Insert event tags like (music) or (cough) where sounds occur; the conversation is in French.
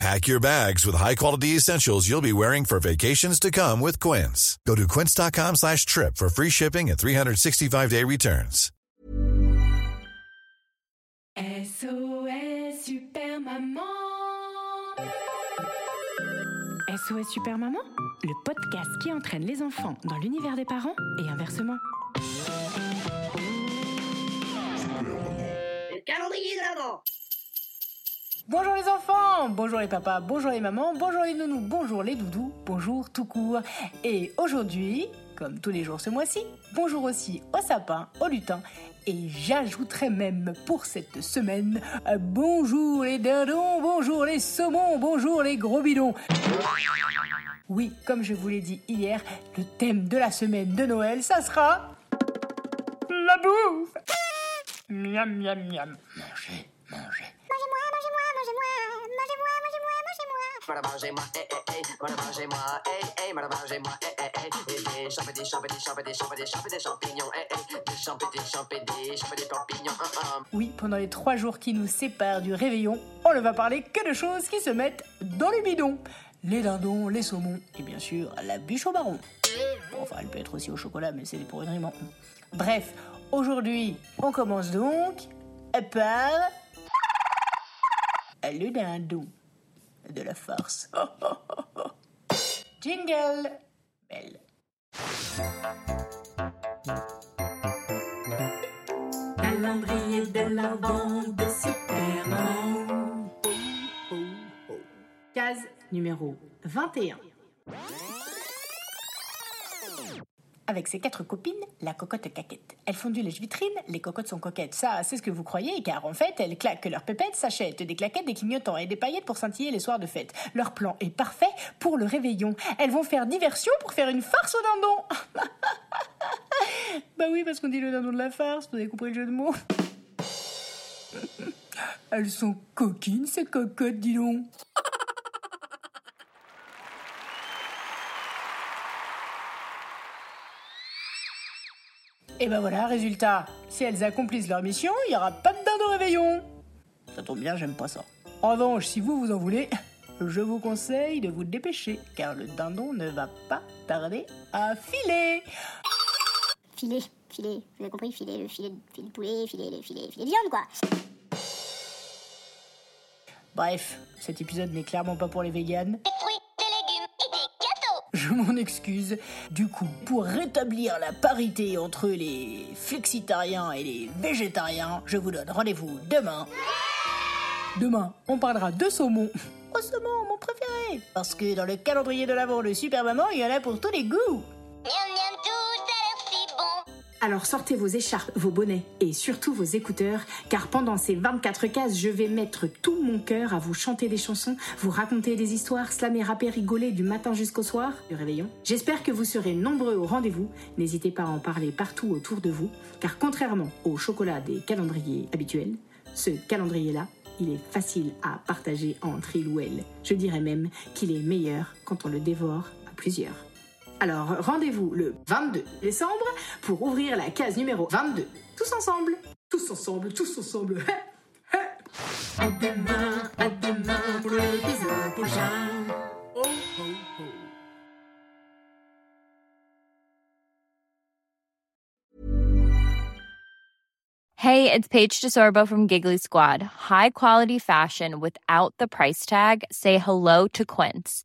Pack your bags with high-quality essentials you'll be wearing for vacations to come with Quince. Go to quince.com slash trip for free shipping and 365-day returns. SOS Super Maman SOS Super Maman, le podcast qui entraîne les enfants dans l'univers des parents et inversement. Le calendrier de l'avant Bonjour les enfants, bonjour les papas, bonjour les mamans, bonjour les nounous, bonjour les doudous, bonjour tout court. Et aujourd'hui, comme tous les jours ce mois-ci, bonjour aussi au sapin, au lutin. Et j'ajouterai même pour cette semaine, bonjour les dindons, bonjour les saumons, bonjour les gros bidons. Oui, comme je vous l'ai dit hier, le thème de la semaine de Noël, ça sera la bouffe. Miam, miam, miam. Mangez, mangez. Voilà, mangez-moi, eh, eh, eh, voilà, mangez-moi, eh, eh, voilà, mangez-moi, eh, eh, eh, des champis, des champis, des champis, des champis, des champis, des champignons, eh, eh, des champis, des champis, des champis, des champignons, hum, hum. Oui, pendant les trois jours qui nous séparent du réveillon, on ne va parler que de choses qui se mettent dans le bidon. Les dindons, les saumons et bien sûr la bûche au. Bon, enfin, elle peut être aussi au chocolat, mais c'est pour une rime. Bref, aujourd'hui, on commence donc par le dindon de la farce. (laughs) Jingle Belle. Calendrier de l'Avent de Superman. Case numéro 21. Avec ses quatre copines, la cocotte caquette. Elles font du lèche-vitrine, les cocottes sont coquettes. Ça, c'est ce que vous croyez, car en fait, elles claquent leurs pépettes, s'achètent des claquettes, des clignotants et des paillettes pour scintiller les soirs de fête. Leur plan est parfait pour le réveillon. Elles vont faire diversion pour faire une farce au dindon. (laughs) bah oui, parce qu'on dit le dindon de la farce, vous avez compris le jeu de mots. (laughs) Elles sont coquines, ces cocottes, dis donc. Et ben voilà, résultat, si elles accomplissent leur mission, il n'y aura pas de dindon réveillon. Ça tombe bien, j'aime pas ça. En revanche, si vous vous en voulez, (laughs) je vous conseille de vous dépêcher, car le dindon ne va pas tarder à filer. Filet, filet, vous avez compris, filet, le filet, filet de poulet, filet, le filet, filet de viande, quoi. Bref, cet épisode n'est clairement pas pour les véganes. Je m'en excuse. Du coup, pour rétablir la parité entre les flexitariens et les végétariens, je vous donne rendez-vous demain. Demain, on parlera de saumon. Oh saumon, mon préféré Parce que dans le calendrier de l'avant de Super Maman, il y en a pour tous les goûts. Alors sortez vos écharpes, vos bonnets et surtout vos écouteurs, car pendant ces 24 cases, je vais mettre tout mon cœur à vous chanter des chansons, vous raconter des histoires, slammer, rapper, rigoler du matin jusqu'au soir du réveillon. J'espère que vous serez nombreux au rendez-vous. N'hésitez pas à en parler partout autour de vous, car contrairement au chocolat des calendriers habituels, ce calendrier-là, il est facile à partager entre il ou elle. Je dirais même qu'il est meilleur quand on le dévore à plusieurs. Alors rendez-vous le 22 décembre pour ouvrir la case numéro 22. Tous ensemble Tous ensemble, tous ensemble (laughs) À demain, à demain pour l'épisode prochain. Oh, oh, oh. Hey, it's Paige DeSorbo from Giggly Squad. High quality fashion without the price tag. Say hello to Quince.